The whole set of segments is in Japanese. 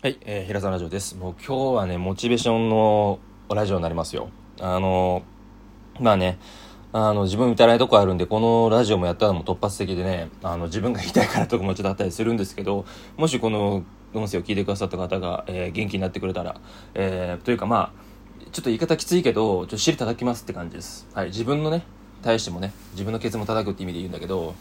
はい、えー、平沢ラジオです。もう今日はね、モチベーションのラジオになりますよ。あのまあね、あの、自分みたいとこあるんで、このラジオもやったのも突発的でね、あの、自分が言いたいからとかもちょっとあったりするんですけど、もしこの音声を聞いてくださった方が、えー、元気になってくれたら、えー、というかまあ、ちょっと言い方きついけど、ちょっと尻叩きますって感じです。はい、自分のね、対してもね、自分のケツも叩くって意味で言うんだけど、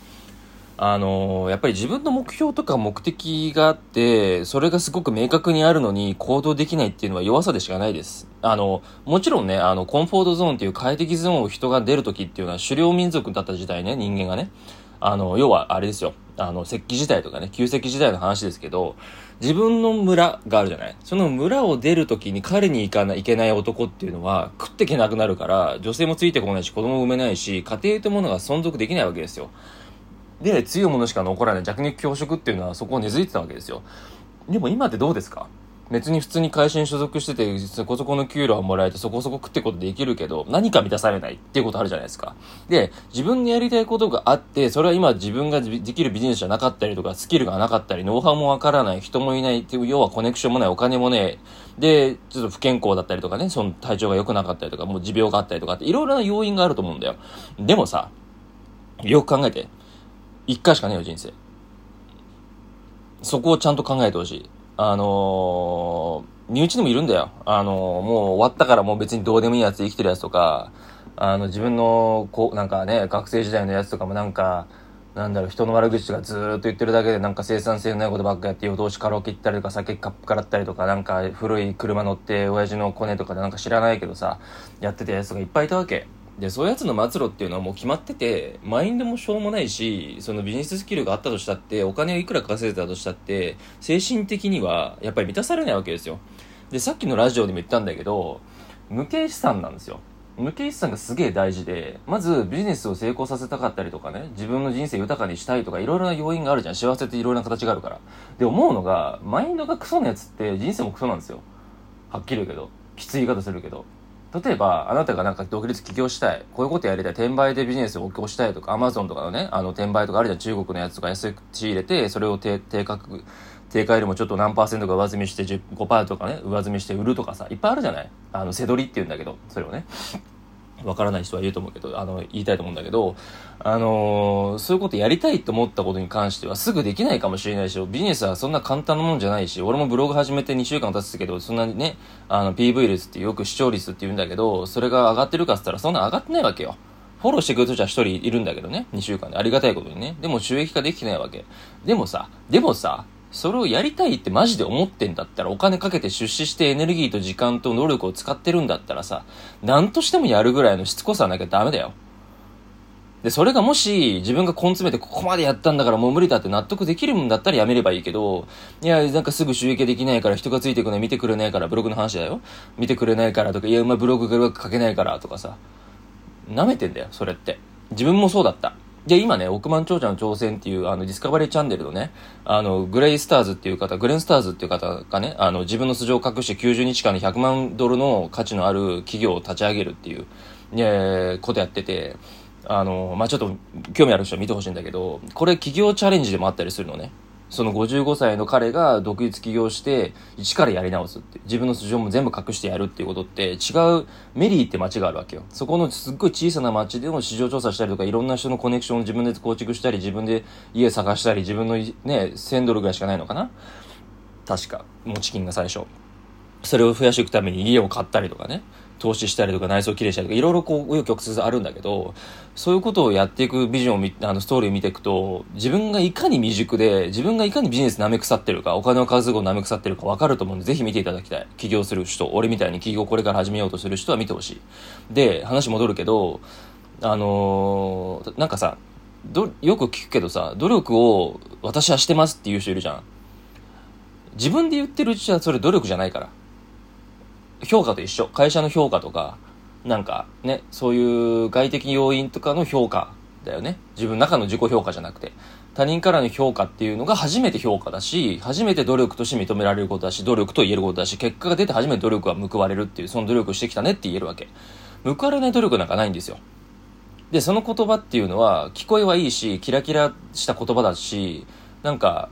あのやっぱり自分の目標とか目的があって、それがすごく明確にあるのに行動できないっていうのは弱さでしかないです。あの、もちろんね、あの、コンフォートゾーンっていう快適ゾーンを人が出るときっていうのは狩猟民族だった時代ね、人間がね。あの、要はあれですよ。あの、石器時代とかね、旧石器時代の話ですけど、自分の村があるじゃないその村を出るときに狩りに行かない、いけない男っていうのは食っていけなくなるから、女性もついてこないし、子供も産めないし、家庭というものが存続できないわけですよ。で強いものしか残らない。弱肉強食っていうのはそこを根付いてたわけですよ。でも今ってどうですか？別に普通に会社に所属しててそこそこの給料はもらえてそこそこ食ってことできるけど何か満たされないっていうことあるじゃないですか。で自分のやりたいことがあってそれは今自分ができるビジネスじゃなかったりとかスキルがなかったりノウハウもわからない人もいないっていう要はコネクションもないお金もねでちょっと不健康だったりとかねその体調が良くなかったりとかもう持病があったりとかっていろいろな要因があると思うんだよ。でもさよく考えて。一回しかねえよ、人生。そこをちゃんと考えてほしい。あのー、身内でもいるんだよ。あのー、もう終わったからもう別にどうでもいいやつ生きてるやつとか、あの、自分の、こう、なんかね、学生時代のやつとかもなんか、なんだろう、人の悪口とかずっと言ってるだけでなんか生産性のないことばっかやって夜通しカラオケ行ったりとか酒カップからったりとかなんか古い車乗って親父のコネとかでなんか知らないけどさ、やってたやつとかいっぱいいたわけ。で、そういうやつの末路っていうのはもう決まってて、マインドもしょうもないし、そのビジネススキルがあったとしたって、お金をいくら稼いでたとしたって、精神的にはやっぱり満たされないわけですよ。で、さっきのラジオでも言ったんだけど、無形資産なんですよ。無形資産がすげえ大事で、まずビジネスを成功させたかったりとかね、自分の人生豊かにしたいとか、いろいろな要因があるじゃん。幸せっていろいろな形があるから。で、思うのが、マインドがクソなやつって人生もクソなんですよ。はっきり言うけど。きつい言い方するけど。例えば、あなたがなんか独立起業したい。こういうことやりたい。転売でビジネスを起こしたいとか、アマゾンとかのね、あの、転売とかあるじゃん。中国のやつとか安く仕入れて、それを低、低価格、定価よりもちょっと何パーセントか上積みして10 5%とかね、上積みして売るとかさ、いっぱいあるじゃない？あの、せどりって言うんだけど、それをね。わからない人は言うと思うけど、あの、言いたいと思うんだけど、あのーそういうことやりたいと思ったことに関してはすぐできないかもしれないし、ビジネスはそんな簡単なもんじゃないし、俺もブログ始めて2週間経つけど、そんなにね、あの、PV 率ってよく視聴率って言うんだけど、それが上がってるかって言ったらそんな上がってないわけよ。フォローしてくれる人は1人いるんだけどね、2週間で。ありがたいことにね。でも収益化できてないわけ。でもさ、でもさ、それをやりたいってマジで思ってんだったら、お金かけて出資してエネルギーと時間と能力を使ってるんだったらさ、何としてもやるぐらいのしつこさなきゃダメだよ。で、それがもし自分が根詰めてここまでやったんだからもう無理だって納得できるんだったらやめればいいけど、いや、なんかすぐ収益できないから人がついてくない、見てくれないから、ブログの話だよ。見てくれないからとか、いや、まブログが書けないからとかさ、舐めてんだよ、それって。自分もそうだった。で、今ね、億万長者の挑戦っていう、あの、ディスカバリーチャンネルのね、あの、グレイスターズっていう方、グレンスターズっていう方がね、あの、自分の素性を隠して90日間で100万ドルの価値のある企業を立ち上げるっていう、ね、ことやってて、あの、まあ、ちょっと、興味ある人は見てほしいんだけど、これ企業チャレンジでもあったりするのね。その55歳の彼が独立起業して、一からやり直すって。自分の素性も全部隠してやるっていうことって、違うメリーって街があるわけよ。そこのすっごい小さな街での市場調査したりとか、いろんな人のコネクションを自分で構築したり、自分で家探したり、自分のね、1000ドルぐらいしかないのかな確か、持ち金が最初。それを増やしていくために家を買ったりとかね、投資したりとか内装きれいしたりとか、いろいろこう、紆余曲折あるんだけど、そういうことをやっていくビジョンを見、あの、ストーリーを見ていくと、自分がいかに未熟で、自分がいかにビジネス舐め腐ってるか、お金を稼ぐを舐め腐ってるか分かると思うんで、ぜひ見ていただきたい。起業する人、俺みたいに起業これから始めようとする人は見てほしい。で、話戻るけど、あのーなんかさ、ど、よく聞くけどさ、努力を私はしてますっていう人いるじゃん。自分で言ってるうちはそれ努力じゃないから。評価と一緒。会社の評価とか、なんかね、そういう外的要因とかの評価だよね。自分の中の自己評価じゃなくて。他人からの評価っていうのが初めて評価だし、初めて努力として認められることだし、努力と言えることだし、結果が出て初めて努力は報われるっていう、その努力してきたねって言えるわけ。報われない努力なんかないんですよ。で、その言葉っていうのは、聞こえはいいし、キラキラした言葉だし、なんか、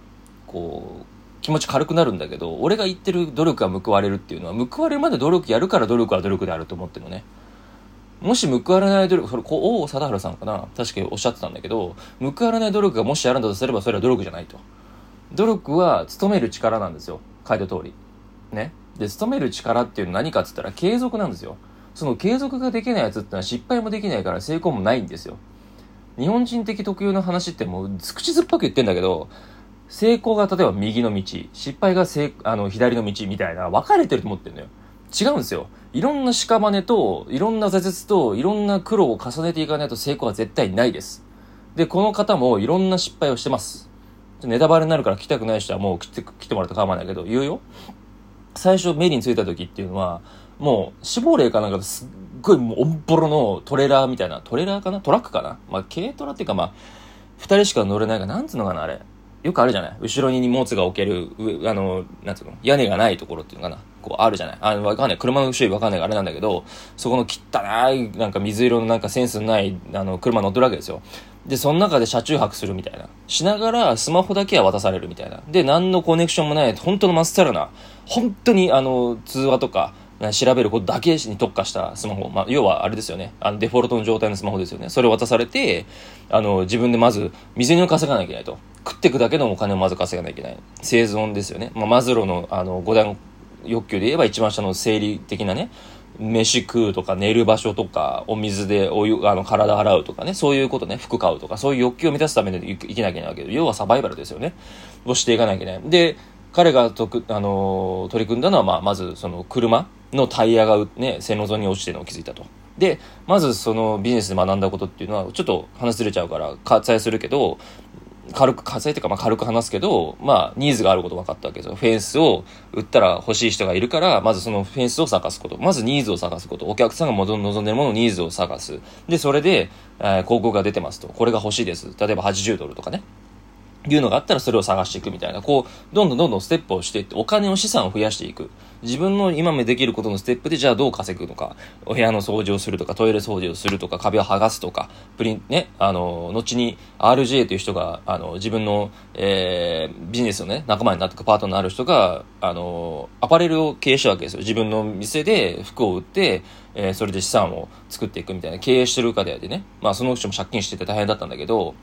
こう、気持ち軽くなるんだけど、俺が言ってる努力が報われるっていうのは、報われるまで努力やるから努力は努力であると思ってるのね。もし報われない努力、それ、こう、王貞治さんかな？確かにおっしゃってたんだけど、報われない努力がもしあるんだとすれば、それは努力じゃないと。努力は努める力なんですよ。書いた通り。ね。で、努める力っていうのは何かって言ったら継続なんですよ。その継続ができないやつってのは失敗もできないから成功もないんですよ。日本人的特有の話ってもう口酸っぱく言ってんだけど、成功が例えば右の道、失敗がせあの左の道みたいな分かれてると思ってるのよ。違うんですよ。いろんな屍と、いろんな挫折と、いろんな苦労を重ねていかないと成功は絶対ないです。で、この方もいろんな失敗をしてます。ネタバレになるから来たくない人はもう来て来てもらって構わないけど、言うよ。最初メリに着いた時っていうのは、もう死亡例かなんかすっごいもうオンボロのトレーラーみたいな、トレーラーかな？トラックかな？まあ軽トラっていうかまあ、二人しか乗れないか、なんつうのかなあれ。よくあるじゃない？後ろに荷物が置ける、あの、なんつうの？屋根がないところっていうのかな？こうあるじゃない？あの、わかんない。車の後ろにわかんないからあれなんだけど、そこの汚い、なんか水色のなんかセンスのない、あの、車乗ってるわけですよ。で、その中で車中泊するみたいな。しながら、スマホだけは渡されるみたいな。で、何のコネクションもない、本当のまっさらな、本当に、あの、通話とか、調べることだけに特化したスマホ。まあ、要はあれですよね。あの、デフォルトの状態のスマホですよね。それを渡されて、あの、自分でまず、水に稼がなきゃいけないと。食っていくだけのお金をまず稼がなきゃいけない。生存ですよね。まあ、マズローの、あの、五段欲求で言えば一番下の生理的なね、飯食うとか寝る場所とか、お水でお湯、あの、体洗うとかね、そういうことね、服買うとか、そういう欲求を満たすために生きなきゃいけないわけで、要はサバイバルですよね。をしていかなきゃいけない。で、彼がとく、あの取り組んだのは、まあ、まず、その、車のタイヤがね、線路沿いに落ちてるのを気づいたと。で、まずそのビジネスで学んだことっていうのは、ちょっと話ずれちゃうから、割愛するけど、軽く、火災というか、まあ、軽く話すけど、まあ、ニーズがあること分かったわけですよ。フェンスを売ったら欲しい人がいるから、まずそのフェンスを探すこと。まずニーズを探すこと。お客さんが望んでるもの、ニーズを探す。で、それで、えー、広告が出てますと。これが欲しいです。例えば80ドルとかね。いうのがあったらそれを探していくみたいな、こう、どんどんどんどんステップをしていって、お金を資産を増やしていく。自分の今目でできることのステップで、じゃあどう稼ぐのか、お部屋の掃除をするとか、トイレ掃除をするとか、壁を剥がすとか、プリン、ね、あの、後に RJ という人が、あの、自分の、えー、ビジネスのね、仲間になってくパートナーのある人が、あの、アパレルを経営したわけですよ。自分の店で服を売って、えー、それで資産を作っていくみたいな、経営してるかでね、まあその人も借金してて大変だったんだけど、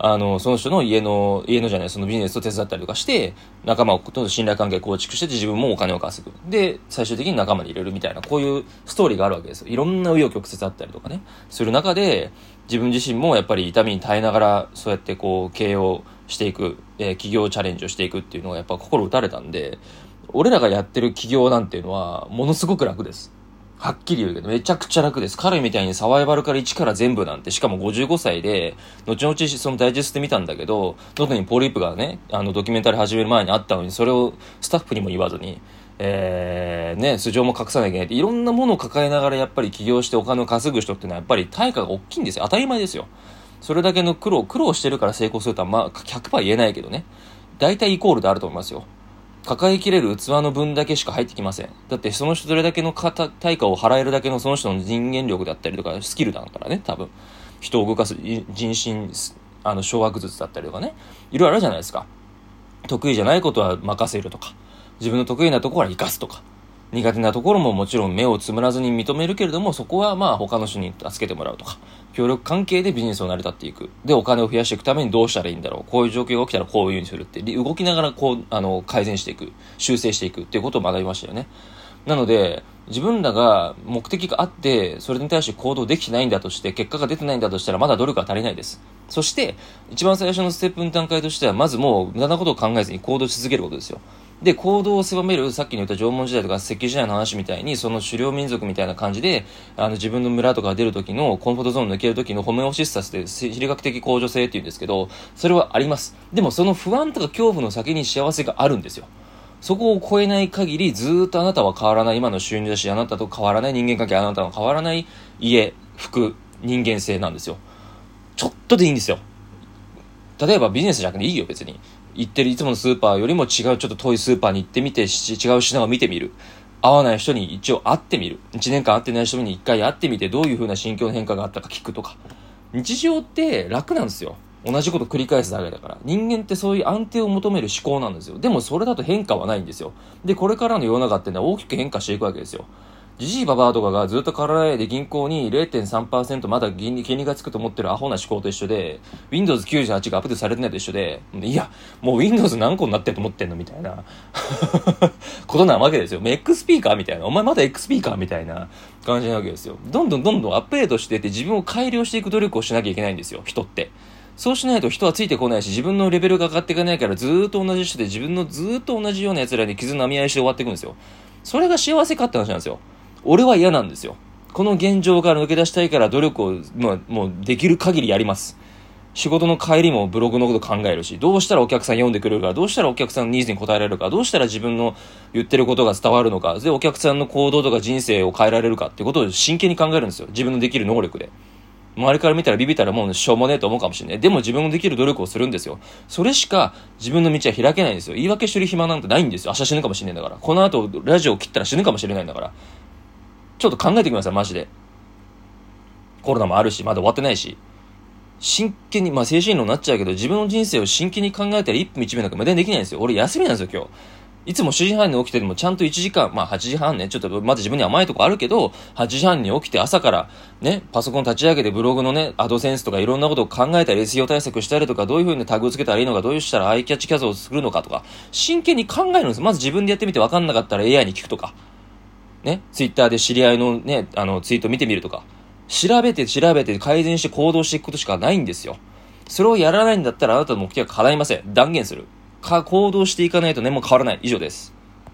あの、その人の家の、家のじゃない、そのビジネスを手伝ったりとかして、仲間をと信頼関係構築して自分もお金を稼ぐ。で、最終的に仲間に入れるみたいな、こういうストーリーがあるわけですよ。いろんな紆余曲折あったりとかね、する中で、自分自身もやっぱり痛みに耐えながら、そうやってこう、経営をしていく、えー、企業チャレンジをしていくっていうのがやっぱ心打たれたんで、俺らがやってる企業なんていうのは、ものすごく楽です。はっきり言うけど、めちゃくちゃ楽です。彼みたいにサバイバルから1から全部なんて、しかも55歳で、後々そのダイジェストで見たんだけど、特にポリープがね、あの、ドキュメンタリー始める前にあったのに、それをスタッフにも言わずに、えー、ね、素性も隠さなきゃいけないって、いろんなものを抱えながらやっぱり起業してお金を稼ぐ人っていうのはやっぱり対価が大きいんですよ。当たり前ですよ。それだけの苦労、苦労してるから成功するとはまあ100%言えないけどね。大体イコールであると思いますよ。抱えきれる器の分だけしか入ってきません。だってその人どれだけの対価を払えるだけのその人の人間力だったりとかスキルだからね、多分。人を動かす人心、あの、掌握術だったりとかね。いろいろあるじゃないですか。得意じゃないことは任せるとか。自分の得意なところは生かすとか。苦手なところももちろん目をつむらずに認めるけれども、そこはまあ他の人に助けてもらうとか。協力関係でビジネスを成り立っていく。で、お金を増やしていくためにどうしたらいいんだろう。こういう状況が起きたらこういうふうにするって、動きながらこう、あの、改善していく、修正していくっていうことを学びましたよね。なので、自分らが目的があって、それに対して行動できてないんだとして、結果が出てないんだとしたら、まだ努力は足りないです。そして、一番最初のステップの段階としては、まずもう無駄なことを考えずに行動し続けることですよ。で、行動を狭める、さっきの言った縄文時代とか石器時代の話みたいに、その狩猟民族みたいな感じで、あの、自分の村とか出る時のコンフォートゾーン抜ける時のホメオシスタスで、心理学的向上性って言うんですけど、それはあります。でもその不安とか恐怖の先に幸せがあるんですよ。そこを超えない限り、ずっとあなたは変わらない、今の収入だし、あなたと変わらない人間関係、あなたの変わらない家、服、人間性なんですよ。ちょっとでいいんですよ。例えばビジネスじゃなくていいよ、別に。行ってるいつものスーパーよりも違うちょっと遠いスーパーに行ってみて、違う品を見てみる。会わない人に一応会ってみる。1年間会ってない人に1回会ってみて、どういう風な心境の変化があったか聞くとか。日常って楽なんですよ。同じこと繰り返すだけだから。人間ってそういう安定を求める思考なんですよ。でもそれだと変化はないんですよ。で、これからの世の中ってのは大きく変化していくわけですよ。じじいばばあとかがずっと体で銀行に0.3%まだ金利がつくと思ってるアホな思考と一緒で、Windows 98がアップデートされてないと一緒で、いや、もう Windows 何個になってると思ってんのみたいな ことなわけですよ。XP かみたいな。お前まだ XP かみたいな感じなわけですよ。どんどんどんどんアップデートしてて自分を改良していく努力をしなきゃいけないんですよ。人って。そうしないと人はついてこないし、自分のレベルが上がっていかないからずーっと同じ人で自分のずーっと同じような奴らに傷舐み合いして終わっていくんですよ。それが幸せかって話なんですよ。俺は嫌なんですよ。この現状から抜け出したいから努力を、まあ、もうできる限りやります。仕事の帰りもブログのこと考えるし、どうしたらお客さん読んでくれるか、どうしたらお客さんのニーズに応えられるか、どうしたら自分の言ってることが伝わるのか、で、お客さんの行動とか人生を変えられるかってことを真剣に考えるんですよ。自分のできる能力で。周りから見たらビビったらもうしょうもねえと思うかもしれない。でも自分のできる努力をするんですよ。それしか自分の道は開けないんですよ。言い訳してる暇なんてないんですよ。明日死ぬかもしれないんだから。この後ラジオを切ったら死ぬかもしれないんだから。ちょっと考えてください、マジで。コロナもあるし、まだ終わってないし。真剣に、まあ精神論になっちゃうけど、自分の人生を真剣に考えたら一分一秒なんか無駄にできないんですよ。俺休みなんですよ、今日。いつも7時半に起きてでもちゃんと1時間、まあ8時半ね、ちょっとまだ自分に甘いとこあるけど、8時半に起きて朝からね、パソコン立ち上げてブログのね、アドセンスとかいろんなことを考えたり SEO 対策したりとか、どういう風にタグをつけたらいいのか、どういうしたらアイキャッチキャズをするのかとか、真剣に考えるんです。まず自分でやってみて分かんなかったら AI に聞くとか、ね、ツイッターで知り合いのね、あの、ツイート見てみるとか、調べて調べて改善して行動していくことしかないんですよ。それをやらないんだったらあなたの目的は叶いません。断言する。か、行動していかないとねもう変わらない。以上です。